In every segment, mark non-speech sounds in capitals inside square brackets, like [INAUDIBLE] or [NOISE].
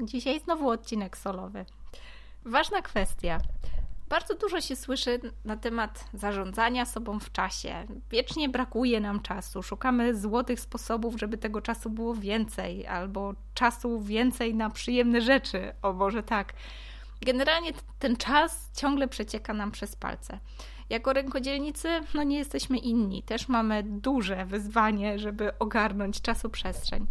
Dzisiaj znowu odcinek solowy. Ważna kwestia. Bardzo dużo się słyszy na temat zarządzania sobą w czasie. Wiecznie brakuje nam czasu. Szukamy złotych sposobów, żeby tego czasu było więcej, albo czasu więcej na przyjemne rzeczy. O Boże, tak. Generalnie ten czas ciągle przecieka nam przez palce. Jako rękodzielnicy, no nie jesteśmy inni. Też mamy duże wyzwanie, żeby ogarnąć czasoprzestrzeń.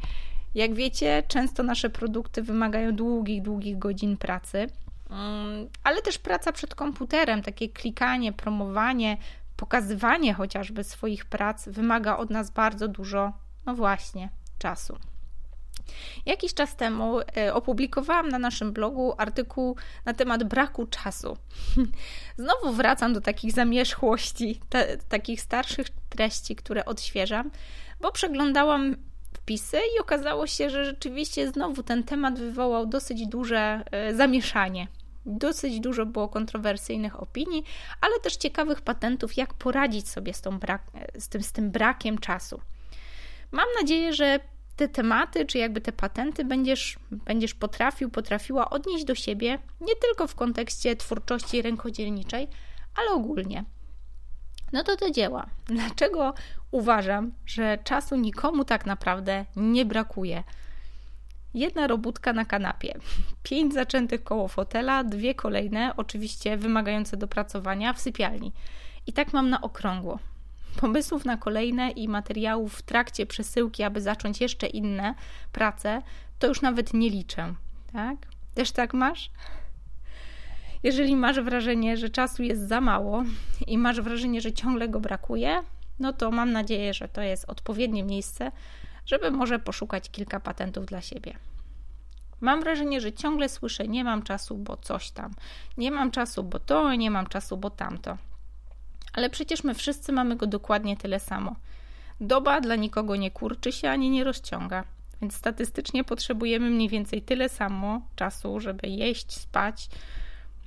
Jak wiecie, często nasze produkty wymagają długich, długich godzin pracy, mm, ale też praca przed komputerem, takie klikanie, promowanie, pokazywanie chociażby swoich prac wymaga od nas bardzo dużo, no właśnie, czasu. Jakiś czas temu e, opublikowałam na naszym blogu artykuł na temat braku czasu. [LAUGHS] Znowu wracam do takich zamierzchłości, te, takich starszych treści, które odświeżam, bo przeglądałam wpisy i okazało się, że rzeczywiście znowu ten temat wywołał dosyć duże e, zamieszanie. Dosyć dużo było kontrowersyjnych opinii, ale też ciekawych patentów, jak poradzić sobie z, brak, z, tym, z tym brakiem czasu. Mam nadzieję, że te tematy, czy jakby te patenty będziesz, będziesz potrafił, potrafiła odnieść do siebie, nie tylko w kontekście twórczości rękodzielniczej, ale ogólnie. No to do dzieła. Dlaczego uważam, że czasu nikomu tak naprawdę nie brakuje? Jedna robótka na kanapie, pięć zaczętych koło fotela, dwie kolejne, oczywiście wymagające dopracowania w sypialni. I tak mam na okrągło. Pomysłów na kolejne i materiałów w trakcie przesyłki, aby zacząć jeszcze inne prace, to już nawet nie liczę. Tak? Też tak masz? Jeżeli masz wrażenie, że czasu jest za mało i masz wrażenie, że ciągle go brakuje, no to mam nadzieję, że to jest odpowiednie miejsce, żeby może poszukać kilka patentów dla siebie. Mam wrażenie, że ciągle słyszę: Nie mam czasu, bo coś tam, nie mam czasu, bo to, nie mam czasu, bo tamto. Ale przecież my wszyscy mamy go dokładnie tyle samo. Doba dla nikogo nie kurczy się ani nie rozciąga, więc statystycznie potrzebujemy mniej więcej tyle samo czasu, żeby jeść, spać,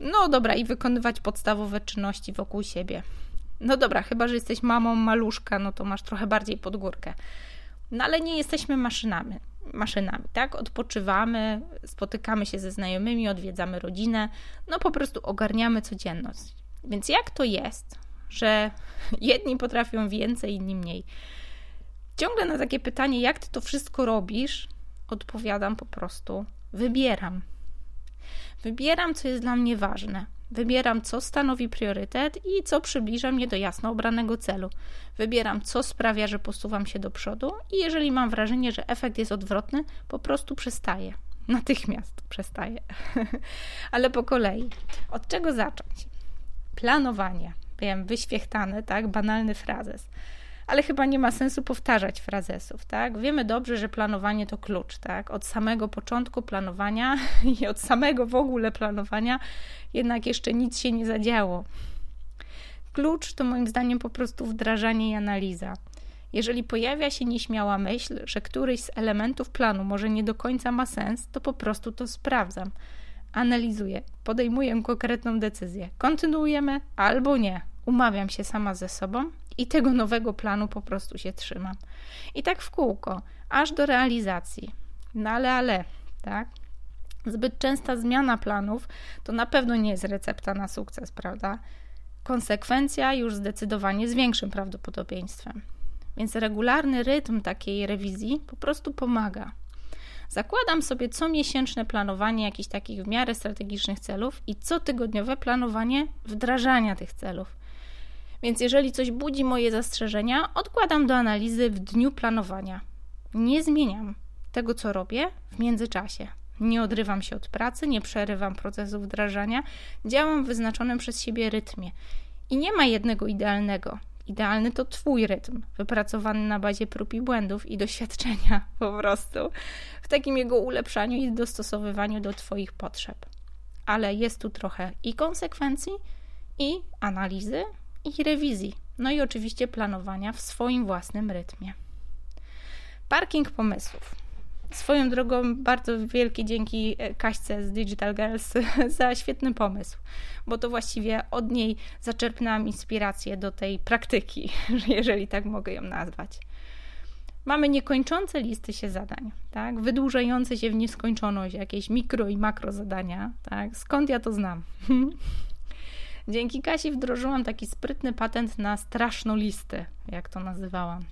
no dobra, i wykonywać podstawowe czynności wokół siebie. No dobra, chyba że jesteś mamą maluszka, no to masz trochę bardziej pod górkę. No ale nie jesteśmy maszynami, maszynami, tak? Odpoczywamy, spotykamy się ze znajomymi, odwiedzamy rodzinę, no po prostu ogarniamy codzienność. Więc jak to jest, że [LAUGHS] jedni potrafią więcej, inni mniej? Ciągle na takie pytanie, jak ty to wszystko robisz, odpowiadam po prostu: wybieram. Wybieram, co jest dla mnie ważne. Wybieram, co stanowi priorytet i co przybliża mnie do jasno obranego celu. Wybieram, co sprawia, że posuwam się do przodu, i jeżeli mam wrażenie, że efekt jest odwrotny, po prostu przestaję. [LAUGHS] Natychmiast przestaję. [LAUGHS] Ale po kolei. Od czego zacząć? Planowanie. Wiem, wyświechtany, tak? Banalny frazes ale chyba nie ma sensu powtarzać frazesów, tak? Wiemy dobrze, że planowanie to klucz, tak? Od samego początku planowania [LAUGHS] i od samego w ogóle planowania jednak jeszcze nic się nie zadziało. Klucz to moim zdaniem po prostu wdrażanie i analiza. Jeżeli pojawia się nieśmiała myśl, że któryś z elementów planu może nie do końca ma sens, to po prostu to sprawdzam. Analizuję, podejmuję konkretną decyzję. Kontynuujemy albo nie. Umawiam się sama ze sobą i tego nowego planu po prostu się trzymam. I tak w kółko, aż do realizacji. No ale, ale, tak? Zbyt częsta zmiana planów to na pewno nie jest recepta na sukces, prawda? Konsekwencja już zdecydowanie z większym prawdopodobieństwem. Więc regularny rytm takiej rewizji po prostu pomaga. Zakładam sobie comiesięczne planowanie jakichś takich w miarę strategicznych celów i cotygodniowe planowanie wdrażania tych celów. Więc jeżeli coś budzi moje zastrzeżenia, odkładam do analizy w dniu planowania. Nie zmieniam tego, co robię w międzyczasie. Nie odrywam się od pracy, nie przerywam procesu wdrażania, działam w wyznaczonym przez siebie rytmie. I nie ma jednego idealnego. Idealny to Twój rytm, wypracowany na bazie prób i błędów i doświadczenia [LAUGHS] po prostu, w takim jego ulepszaniu i dostosowywaniu do Twoich potrzeb. Ale jest tu trochę i konsekwencji, i analizy, i rewizji, no i oczywiście planowania w swoim własnym rytmie. Parking pomysłów. Swoją drogą bardzo wielkie dzięki e, Kaśce z Digital Girls [LAUGHS] za świetny pomysł, bo to właściwie od niej zaczerpnęłam inspirację do tej praktyki, [LAUGHS] jeżeli tak mogę ją nazwać. Mamy niekończące listy się zadań, tak? wydłużające się w nieskończoność, jakieś mikro i makro zadania. Tak? Skąd ja to znam? [LAUGHS] Dzięki Kasi wdrożyłam taki sprytny patent na straszną listę, jak to nazywałam.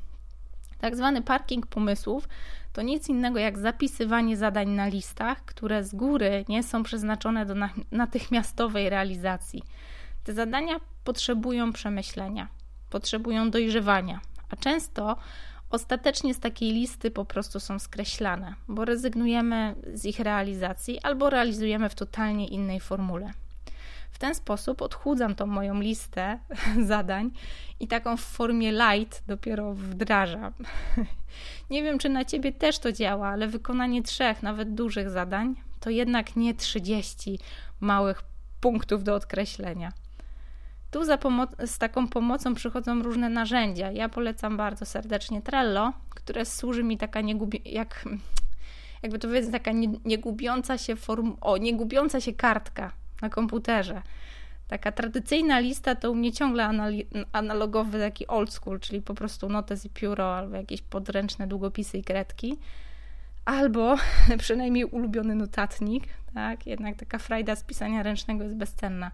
Tak zwany parking pomysłów to nic innego jak zapisywanie zadań na listach, które z góry nie są przeznaczone do natychmiastowej realizacji. Te zadania potrzebują przemyślenia, potrzebują dojrzewania, a często ostatecznie z takiej listy po prostu są skreślane, bo rezygnujemy z ich realizacji albo realizujemy w totalnie innej formule. W ten sposób odchudzam tą moją listę [LAUGHS] zadań i taką w formie light dopiero wdrażam. [LAUGHS] Nie wiem, czy na ciebie też to działa, ale wykonanie trzech, nawet dużych zadań to jednak nie 30 małych punktów do odkreślenia. Tu z taką pomocą przychodzą różne narzędzia. Ja polecam bardzo serdecznie Trello, które służy mi taka niegubi- jak jakby to powiedzieć, taka niegubiąca się form- o, niegubiąca się kartka na komputerze. Taka tradycyjna lista to u mnie ciągle analogowy taki old school, czyli po prostu notes i pióro, albo jakieś podręczne długopisy i kredki. Albo [LAUGHS] przynajmniej ulubiony notatnik, tak? Jednak taka frajda z pisania ręcznego jest bezcenna.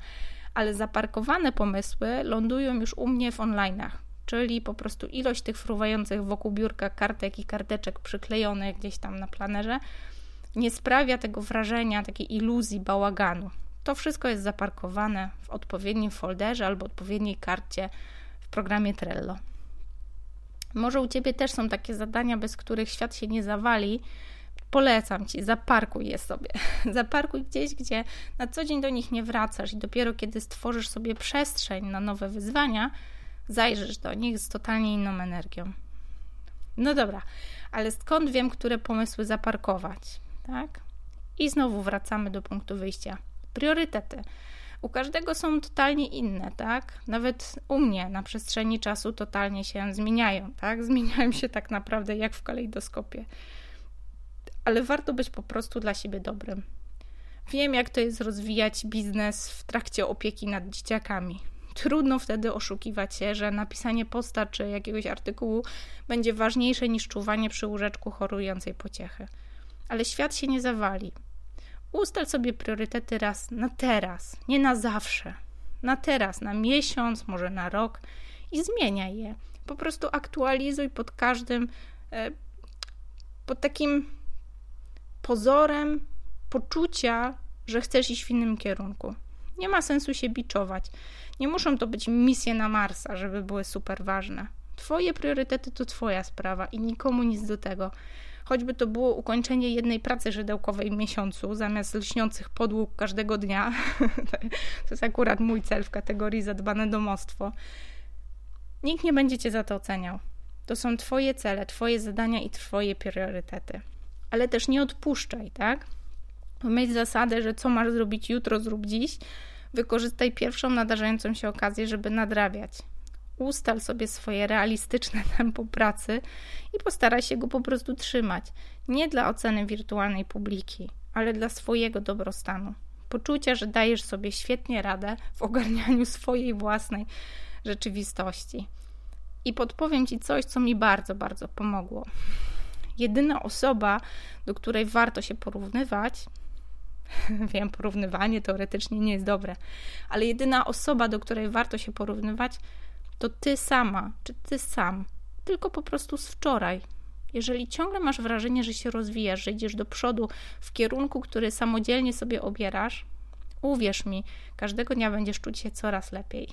Ale zaparkowane pomysły lądują już u mnie w online'ach, czyli po prostu ilość tych fruwających wokół biurka kartek i karteczek przyklejonych gdzieś tam na planerze nie sprawia tego wrażenia, takiej iluzji bałaganu. To wszystko jest zaparkowane w odpowiednim folderze albo odpowiedniej karcie w programie Trello. Może u Ciebie też są takie zadania, bez których świat się nie zawali. Polecam Ci, zaparkuj je sobie. [LAUGHS] Zaparkuj gdzieś, gdzie na co dzień do nich nie wracasz i dopiero kiedy stworzysz sobie przestrzeń na nowe wyzwania, zajrzysz do nich z totalnie inną energią. No dobra, ale skąd wiem, które pomysły zaparkować? Tak? I znowu wracamy do punktu wyjścia priorytety. U każdego są totalnie inne, tak? Nawet u mnie na przestrzeni czasu totalnie się zmieniają, tak? Zmieniają się tak naprawdę jak w kalejdoskopie. Ale warto być po prostu dla siebie dobrym. Wiem, jak to jest rozwijać biznes w trakcie opieki nad dzieciakami. Trudno wtedy oszukiwać się, że napisanie posta czy jakiegoś artykułu będzie ważniejsze niż czuwanie przy łóżeczku chorującej pociechy. Ale świat się nie zawali. Ustal sobie priorytety raz na teraz, nie na zawsze. Na teraz, na miesiąc, może na rok i zmieniaj je. Po prostu aktualizuj pod każdym, e, pod takim pozorem poczucia, że chcesz iść w innym kierunku. Nie ma sensu się biczować. Nie muszą to być misje na Marsa, żeby były super ważne. Twoje priorytety to Twoja sprawa i nikomu nic do tego choćby to było ukończenie jednej pracy żydełkowej w miesiącu, zamiast lśniących podłóg każdego dnia. [LAUGHS] to jest akurat mój cel w kategorii zadbane domostwo. Nikt nie będzie cię za to oceniał. To są Twoje cele, Twoje zadania i Twoje priorytety. Ale też nie odpuszczaj, tak? Mieć zasadę, że co masz zrobić jutro, zrób dziś. Wykorzystaj pierwszą nadarzającą się okazję, żeby nadrabiać ustal sobie swoje realistyczne [LAUGHS] tempo pracy i postaraj się go po prostu trzymać. Nie dla oceny wirtualnej publiki, ale dla swojego dobrostanu. Poczucia, że dajesz sobie świetnie radę w ogarnianiu [LAUGHS] swojej własnej rzeczywistości. I podpowiem Ci coś, co mi bardzo, bardzo pomogło. Jedyna osoba, do której warto się porównywać, [LAUGHS] wiem, porównywanie teoretycznie nie jest dobre, ale jedyna osoba, do której warto się porównywać, to ty sama, czy ty sam, tylko po prostu z wczoraj. Jeżeli ciągle masz wrażenie, że się rozwijasz, że idziesz do przodu w kierunku, który samodzielnie sobie obierasz, uwierz mi, każdego dnia będziesz czuć się coraz lepiej.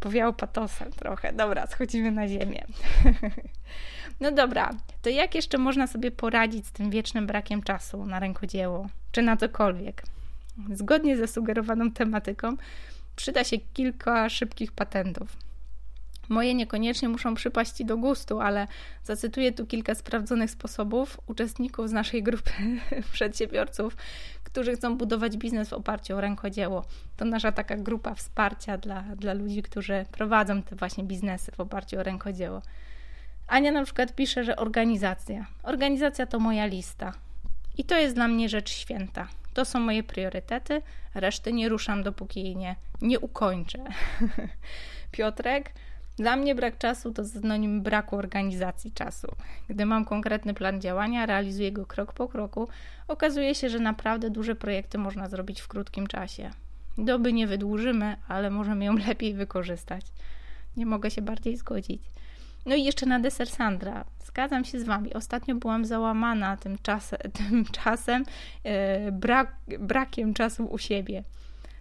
Powiało patosem trochę. Dobra, schodzimy na ziemię. [LAUGHS] no dobra, to jak jeszcze można sobie poradzić z tym wiecznym brakiem czasu na rękodzieło, czy na cokolwiek? Zgodnie ze sugerowaną tematyką, przyda się kilka szybkich patentów. Moje niekoniecznie muszą przypaść Ci do gustu, ale zacytuję tu kilka sprawdzonych sposobów uczestników z naszej grupy [LAUGHS] przedsiębiorców, którzy chcą budować biznes w oparciu o rękodzieło. To nasza taka grupa wsparcia dla, dla ludzi, którzy prowadzą te właśnie biznesy w oparciu o rękodzieło. Ania na przykład pisze, że organizacja. Organizacja to moja lista. I to jest dla mnie rzecz święta. To są moje priorytety, reszty nie ruszam, dopóki jej nie, nie ukończę. [LAUGHS] Piotrek, Dla mnie brak czasu to synonim braku organizacji czasu. Gdy mam konkretny plan działania, realizuję go krok po kroku, okazuje się, że naprawdę duże projekty można zrobić w krótkim czasie. Doby nie wydłużymy, ale możemy ją [LAUGHS] lepiej wykorzystać. Nie mogę się bardziej zgodzić. No i jeszcze na deser Sandra. Zgadzam się z Wami. Ostatnio byłam załamana tym, czas, [LAUGHS] tym czasem, e, brak, brakiem czasu u siebie.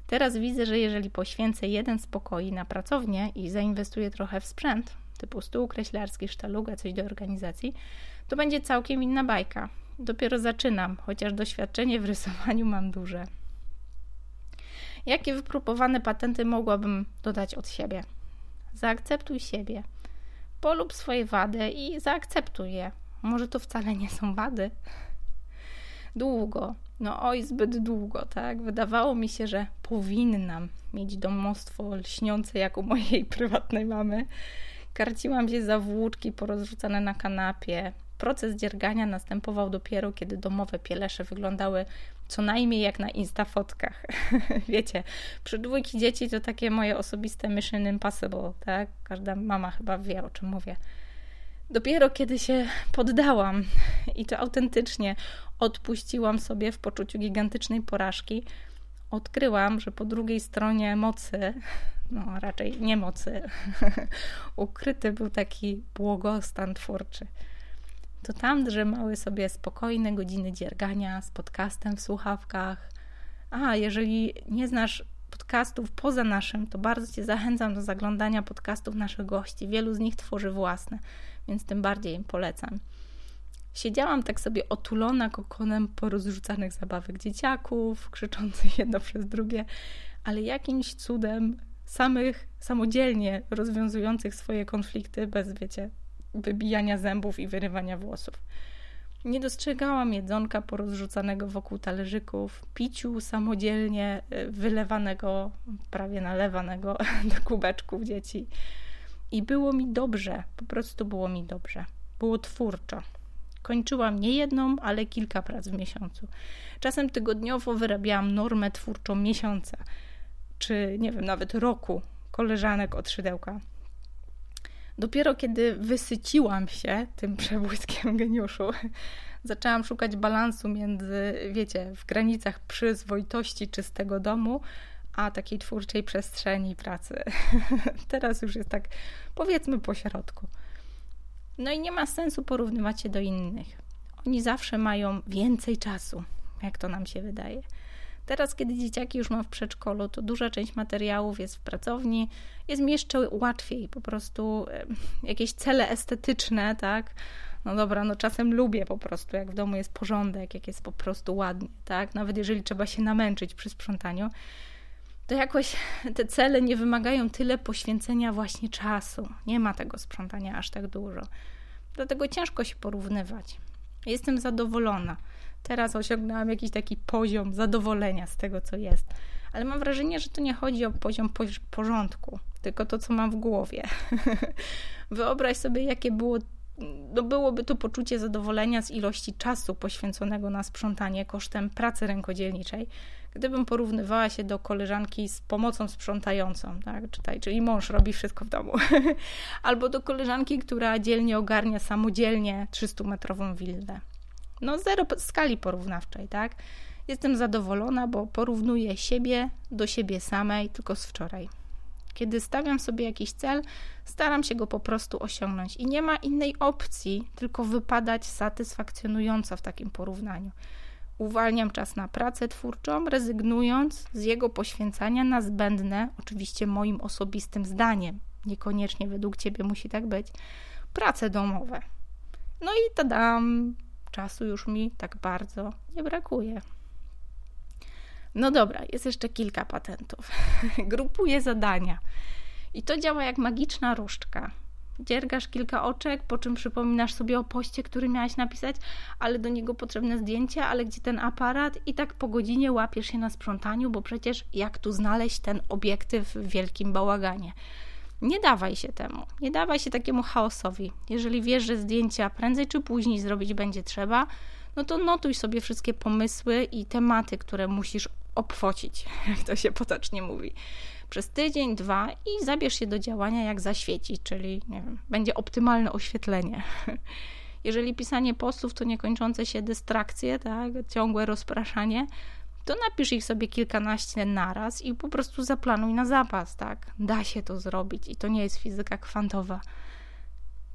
Teraz widzę, że jeżeli poświęcę jeden spokoi na pracownię i zainwestuję trochę w sprzęt, typu stół kreślarski, sztaluga, coś do organizacji, to będzie całkiem inna bajka. Dopiero zaczynam, chociaż doświadczenie w rysowaniu mam duże. Jakie wypróbowane patenty mogłabym dodać od siebie? Zaakceptuj siebie. Polub swoje wady i zaakceptuj je. Może to wcale nie są wady. Długo, no oj, zbyt długo, tak? Wydawało mi się, że powinnam mieć domostwo lśniące jak u mojej [LAUGHS] prywatnej mamy. Karciłam się za włóczki porozrzucane na kanapie. Proces dziergania następował dopiero, kiedy domowe pielesze wyglądały co najmniej jak na instafotkach. [LAUGHS] Wiecie, przy dwójki dzieci to takie moje osobiste mission impossible, tak? Każda mama chyba wie, o czym mówię. Dopiero kiedy się poddałam i to autentycznie odpuściłam sobie w poczuciu gigantycznej porażki, odkryłam, że po drugiej stronie mocy, no raczej nie mocy, [LAUGHS] ukryty był taki błogostan twórczy. To tam drzemały sobie spokojne godziny dziergania z podcastem w słuchawkach. A jeżeli nie znasz podcastów poza naszym, to bardzo Cię zachęcam do zaglądania podcastów naszych gości. Wielu z nich tworzy własne więc tym bardziej im polecam. Siedziałam tak sobie otulona kokonem porozrzucanych zabawek dzieciaków, krzyczących jedno przez drugie, ale jakimś cudem samych samodzielnie rozwiązujących swoje konflikty bez, wiecie, wybijania zębów i wyrywania włosów. Nie dostrzegałam jedzonka porozrzucanego wokół talerzyków, piciu samodzielnie e, wylewanego, prawie nalewanego [LAUGHS] do kubeczków dzieci. I było mi dobrze, po prostu było mi dobrze. Było twórczo. Kończyłam nie jedną, ale kilka prac w miesiącu. Czasem tygodniowo wyrabiałam normę twórczą miesiąca, czy nie wiem, nawet roku koleżanek od szydełka. Dopiero kiedy wysyciłam się tym [LAUGHS] przebłyskiem geniuszu, [LAUGHS] zaczęłam szukać balansu między, wiecie, w granicach przyzwoitości czystego domu, a takiej twórczej przestrzeni pracy. [LAUGHS] Teraz już jest tak, powiedzmy, po środku. No i nie ma sensu porównywać się do innych. Oni zawsze mają więcej czasu, jak to nam się wydaje. Teraz, kiedy dzieciaki już mam w przedszkolu, to duża część materiałów jest w pracowni, jest mi jeszcze łatwiej, po prostu jakieś cele estetyczne, tak? No dobra, no czasem lubię po prostu, jak w domu jest porządek, jak jest po prostu ładnie, tak? Nawet jeżeli trzeba się namęczyć przy sprzątaniu, to jakoś te cele nie wymagają tyle poświęcenia właśnie czasu. Nie ma tego sprzątania aż tak dużo. Dlatego ciężko się porównywać. Jestem zadowolona. Teraz osiągnęłam jakiś taki poziom zadowolenia z tego, co jest. Ale mam wrażenie, że to nie chodzi o poziom porządku, tylko to, co mam w głowie. [LAUGHS] Wyobraź sobie, jakie było no byłoby to poczucie zadowolenia z ilości czasu poświęconego na sprzątanie kosztem pracy rękodzielniczej, gdybym porównywała się do koleżanki z pomocą sprzątającą, tak? Czytaj, czyli mąż robi wszystko w domu, [LAUGHS] albo do koleżanki, która dzielnie ogarnia samodzielnie 300-metrową willę. No, zero skali porównawczej, tak? Jestem zadowolona, bo porównuję siebie do siebie samej tylko z wczoraj. Kiedy stawiam sobie jakiś cel, staram się go po prostu osiągnąć i nie ma innej opcji, tylko wypadać satysfakcjonująco w takim porównaniu. Uwalniam czas na pracę twórczą, rezygnując z jego poświęcania na zbędne, oczywiście moim osobistym zdaniem, niekoniecznie według ciebie musi tak być, prace domowe. No i tadam, czasu już mi tak bardzo nie brakuje. No dobra, jest jeszcze kilka patentów. [LAUGHS] Grupuję zadania. I to działa jak magiczna różdżka. Dziergasz kilka oczek, po czym przypominasz sobie o poście, który miałaś napisać, ale do niego potrzebne zdjęcie, ale gdzie ten aparat i tak po godzinie łapiesz się na sprzątaniu, bo przecież jak tu znaleźć ten obiektyw w wielkim bałaganie. Nie dawaj się temu, nie dawaj się takiemu chaosowi. Jeżeli wiesz, że zdjęcia prędzej czy później zrobić będzie trzeba, no to notuj sobie wszystkie pomysły i tematy, które musisz obfocić, [LAUGHS] jak to się potocznie mówi. przez tydzień, dwa i zabierz się do działania jak zaświeci, czyli nie wiem, będzie optymalne oświetlenie. [LAUGHS] Jeżeli pisanie postów to niekończące się dystrakcje, tak, ciągłe rozpraszanie, to napisz ich sobie kilkanaście naraz i po prostu zaplanuj na zapas, tak? Da się to zrobić i to nie jest fizyka kwantowa.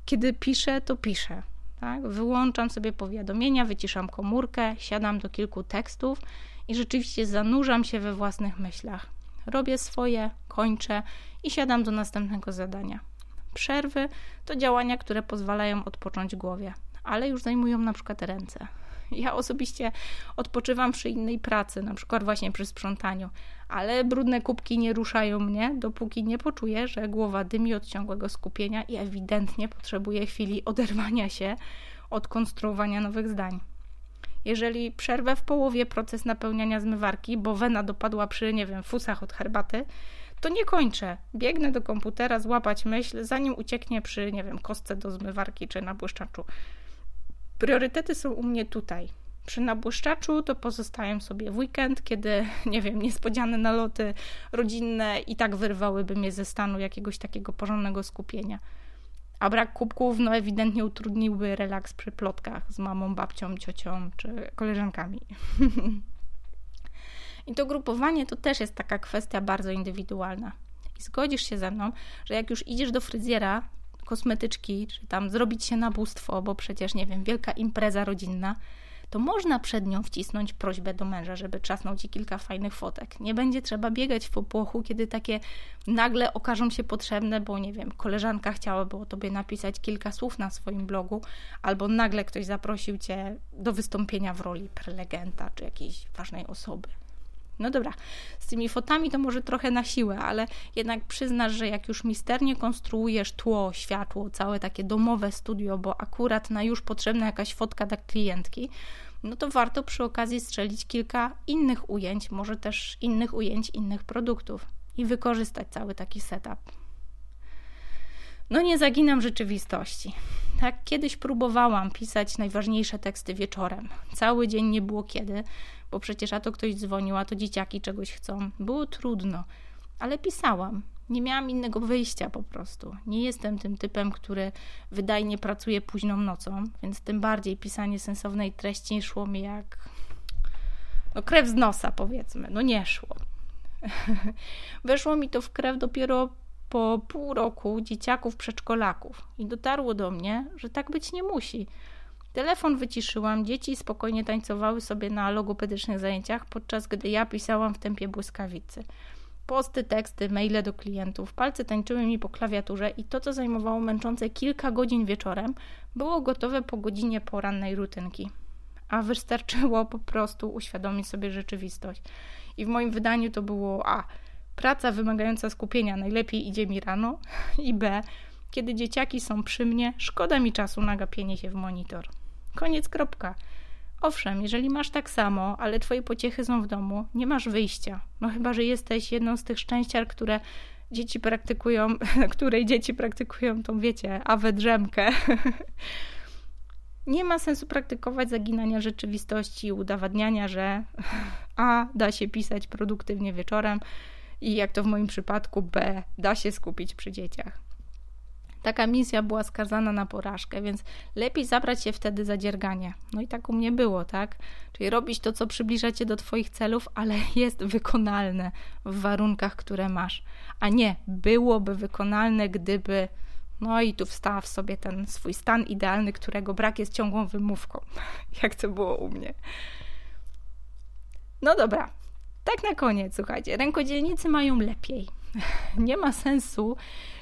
Kiedy piszę, to piszę. Tak? Wyłączam sobie powiadomienia, wyciszam komórkę, siadam do kilku tekstów i rzeczywiście zanurzam się we własnych myślach. Robię swoje, kończę i siadam do następnego zadania. Przerwy to działania, które pozwalają odpocząć głowie, ale już zajmują na przykład ręce. [LAUGHS] Ja osobiście odpoczywam przy innej pracy, na przykład właśnie przy sprzątaniu, ale brudne kubki nie ruszają mnie, dopóki nie poczuję, że głowa dymi od ciągłego skupienia i ewidentnie potrzebuję chwili oderwania się od konstruowania nowych zdań. Jeżeli przerwę w połowie proces napełniania zmywarki, bo wena dopadła przy, nie wiem, fusach od herbaty, to nie kończę. Biegnę do komputera złapać myśl, zanim ucieknie przy, nie wiem, kostce do zmywarki czy na błyszczaczu. Priorytety są u mnie tutaj. Przy nabłyszczaczu to pozostają sobie w weekend, kiedy, [LAUGHS] nie wiem, niespodziane naloty rodzinne i tak wyrwałyby mnie ze stanu jakiegoś takiego porządnego skupienia. A brak kubków, no ewidentnie utrudniłby relaks przy plotkach z mamą, babcią, ciocią czy koleżankami. [LAUGHS] I to grupowanie to też jest taka kwestia bardzo indywidualna. I zgodzisz się ze mną, że jak już idziesz do fryzjera, kosmetyczki, czy tam zrobić się nabóstwo, bo przecież, nie wiem, wielka impreza rodzinna, to można przed nią wcisnąć prośbę do męża, żeby czasnął ci kilka fajnych fotek. Nie będzie trzeba biegać w popłochu, kiedy takie nagle okażą się potrzebne, bo nie wiem, koleżanka chciałaby o tobie napisać kilka słów na swoim blogu, albo nagle ktoś zaprosił cię do wystąpienia w roli prelegenta czy jakiejś ważnej osoby. No dobra, z tymi fotami to może trochę na siłę, ale jednak przyznasz, że jak już misternie konstruujesz tło, światło, całe takie domowe studio, bo akurat na już potrzebna jakaś fotka dla klientki, no to warto przy okazji strzelić kilka innych ujęć, może też innych ujęć innych produktów i wykorzystać cały taki setup. No nie zaginam rzeczywistości. Tak, kiedyś próbowałam pisać najważniejsze teksty wieczorem. Cały dzień nie było kiedy, bo przecież a to ktoś dzwonił, a to dzieciaki czegoś chcą. Było trudno, ale pisałam. Nie miałam innego wyjścia po prostu. Nie jestem tym typem, który wydajnie pracuje późną nocą, więc tym bardziej pisanie sensownej treści szło mi jak no krew z nosa, powiedzmy. No nie szło. [LAUGHS] Weszło mi to w krew dopiero po pół roku dzieciaków przedszkolaków i dotarło do mnie, że tak być nie musi. Telefon wyciszyłam, dzieci spokojnie tańcowały sobie na logopedycznych zajęciach, podczas gdy ja pisałam w tempie błyskawicy. Posty, teksty, maile do klientów, palce tańczyły mi po klawiaturze i to, co zajmowało męczące kilka godzin wieczorem, było gotowe po godzinie porannej rutynki. A wystarczyło po prostu uświadomić sobie rzeczywistość. I w moim wydaniu to było A. Praca wymagająca skupienia najlepiej idzie mi rano i B. Kiedy dzieciaki są przy mnie, szkoda mi czasu na gapienie się w monitor. Koniec, kropka. Owszem, jeżeli masz tak samo, ale twoje pociechy są w domu, nie masz wyjścia. No chyba, że jesteś jedną z tych szczęściar, które dzieci praktykują, [LAUGHS] której dzieci praktykują tą, wiecie, awę drzemkę. [LAUGHS] nie ma sensu praktykować zaginania rzeczywistości i udowadniania, że [LAUGHS] A da się pisać produktywnie wieczorem i jak to w moim przypadku B da się skupić przy dzieciach. Taka misja była skazana na porażkę, więc lepiej zabrać się wtedy za dzierganie. No i tak u mnie było, tak? Czyli robić to, co przybliża cię do Twoich celów, ale [LAUGHS] jest wykonalne w warunkach, które masz. A nie, byłoby wykonalne, gdyby. No i tu wstaw sobie ten swój stan idealny, którego brak jest ciągłą wymówką, [LAUGHS] jak to było u mnie. No dobra, tak na koniec, słuchajcie, rękodzielnicy mają lepiej. [LAUGHS] Nie ma sensu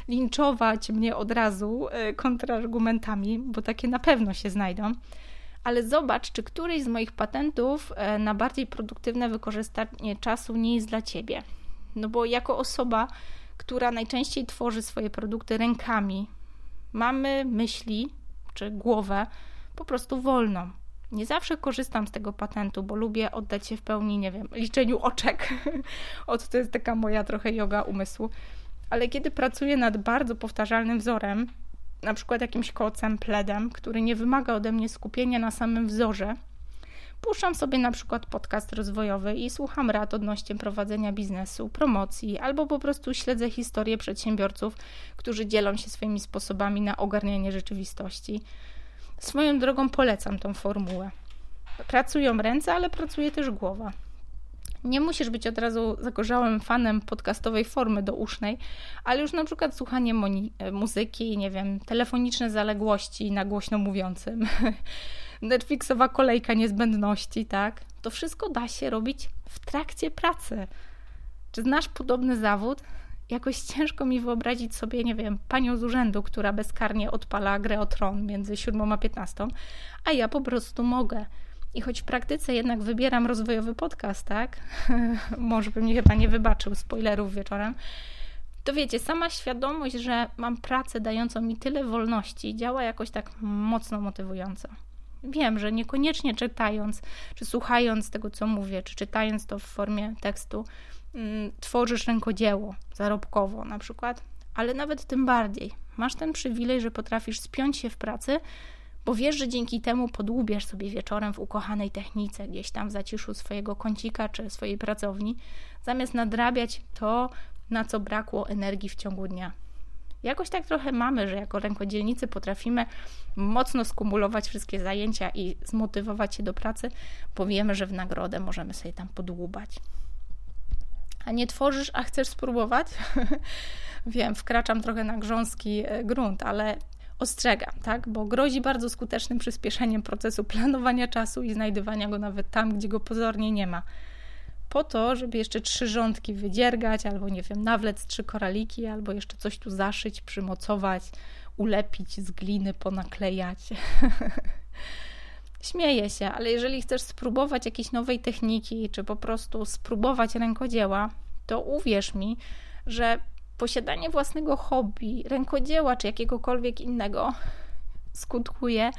linczować mnie od razu e, kontrargumentami, bo takie na pewno się znajdą. Ale zobacz, czy któryś z moich patentów e, na bardziej produktywne wykorzystanie czasu nie jest dla ciebie. No bo jako osoba, która najczęściej tworzy swoje produkty rękami, mamy myśli czy głowę po prostu wolną. Nie zawsze korzystam z tego patentu, bo lubię oddać się w pełni, nie wiem, liczeniu oczek. [LAUGHS] Od to jest taka moja trochę yoga umysłu ale kiedy pracuję nad bardzo powtarzalnym wzorem, na przykład jakimś kocem, pledem, który nie wymaga ode mnie skupienia na samym wzorze, puszczam sobie na przykład podcast rozwojowy i słucham rad odnośnie prowadzenia biznesu, promocji, albo po prostu śledzę historię przedsiębiorców, którzy dzielą się swoimi sposobami na ogarnianie rzeczywistości. Swoją drogą polecam tą formułę. Pracują ręce, ale pracuje też głowa. Nie musisz być od razu zagorzałym fanem podcastowej formy dousznej, ale już na przykład słuchanie muzyki, nie wiem, telefoniczne zaległości na głośno mówiącym, [LAUGHS] Netflixowa kolejka niezbędności, tak? To wszystko da się robić w trakcie pracy. Czy znasz podobny zawód? Jakoś ciężko mi wyobrazić sobie, nie wiem, panią z urzędu, która bezkarnie odpala grę o tron między 7 a 15, a ja po prostu mogę. I choć w praktyce jednak wybieram rozwojowy podcast, tak? [LAUGHS] Może bym mi chyba nie wybaczył spoilerów wieczorem. To wiecie, sama świadomość, że mam pracę dającą mi tyle wolności, działa jakoś tak mocno motywująco. Wiem, że niekoniecznie czytając, czy słuchając tego, co mówię, czy czytając to w formie tekstu, tworzysz rękodzieło zarobkowo na przykład, ale nawet tym bardziej. Masz ten przywilej, że potrafisz spiąć się w pracy bo wiesz, że dzięki temu podłubiesz sobie wieczorem w ukochanej technice, gdzieś tam w zaciszu swojego kącika czy swojej pracowni, zamiast nadrabiać to, na co brakło energii w ciągu dnia. Jakoś tak trochę mamy, że jako rękodzielnicy potrafimy mocno skumulować wszystkie zajęcia i zmotywować się do pracy, bo wiemy, że w nagrodę możemy sobie tam podłubać. A nie tworzysz, a chcesz spróbować? [LAUGHS] Wiem, wkraczam trochę na grząski e, grunt, ale ostrzegam, tak? bo grozi bardzo skutecznym przyspieszeniem procesu planowania czasu i znajdywania go nawet tam, gdzie go pozornie nie ma. Po to, żeby jeszcze trzy rządki wydziergać, albo nie wiem, nawlec trzy koraliki, albo jeszcze coś tu zaszyć, przymocować, ulepić z gliny, ponaklejać. [LAUGHS] Śmieję się, ale jeżeli chcesz spróbować jakiejś nowej techniki, czy po prostu spróbować rękodzieła, to uwierz mi, że posiadanie własnego hobby, rękodzieła czy jakiegokolwiek innego skutkuje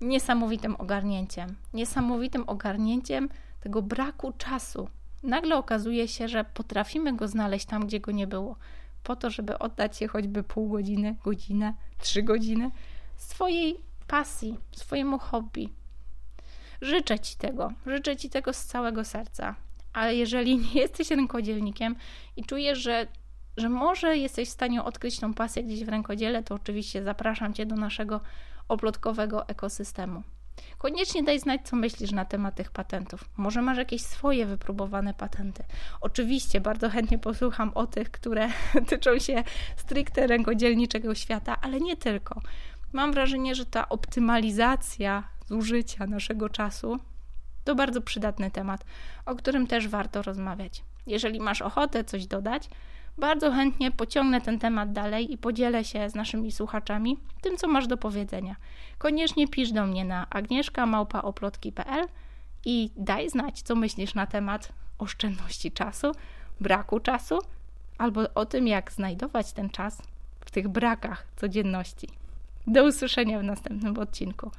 niesamowitym ogarnięciem. Niesamowitym ogarnięciem tego braku czasu. Nagle okazuje się, że potrafimy go znaleźć tam, gdzie go nie było, po to, żeby oddać się choćby pół godziny, godzinę, trzy godziny swojej pasji, swojemu hobby. Życzę Ci tego, życzę Ci tego z całego serca. Ale jeżeli [LAUGHS] nie jesteś rękodzielnikiem i czujesz, że że może jesteś w stanie odkryć tą pasję gdzieś w rękodziele, to oczywiście zapraszam Cię do naszego oplotkowego ekosystemu. Koniecznie daj znać, co myślisz na temat tych patentów. Może masz jakieś swoje wypróbowane patenty. Oczywiście bardzo chętnie posłucham o tych, które [LAUGHS] tyczą się stricte rękodzielniczego świata, ale nie tylko. Mam wrażenie, że ta optymalizacja zużycia naszego czasu to bardzo przydatny temat, o którym też warto rozmawiać. Jeżeli masz ochotę coś dodać, bardzo chętnie pociągnę ten temat dalej i podzielę się z naszymi słuchaczami tym, co masz do powiedzenia. Koniecznie pisz do mnie na agnieszka.małpaoplotki.pl i daj znać, co myślisz na temat oszczędności czasu, braku czasu, albo o tym, jak znajdować ten czas w tych brakach codzienności. Do usłyszenia w następnym odcinku.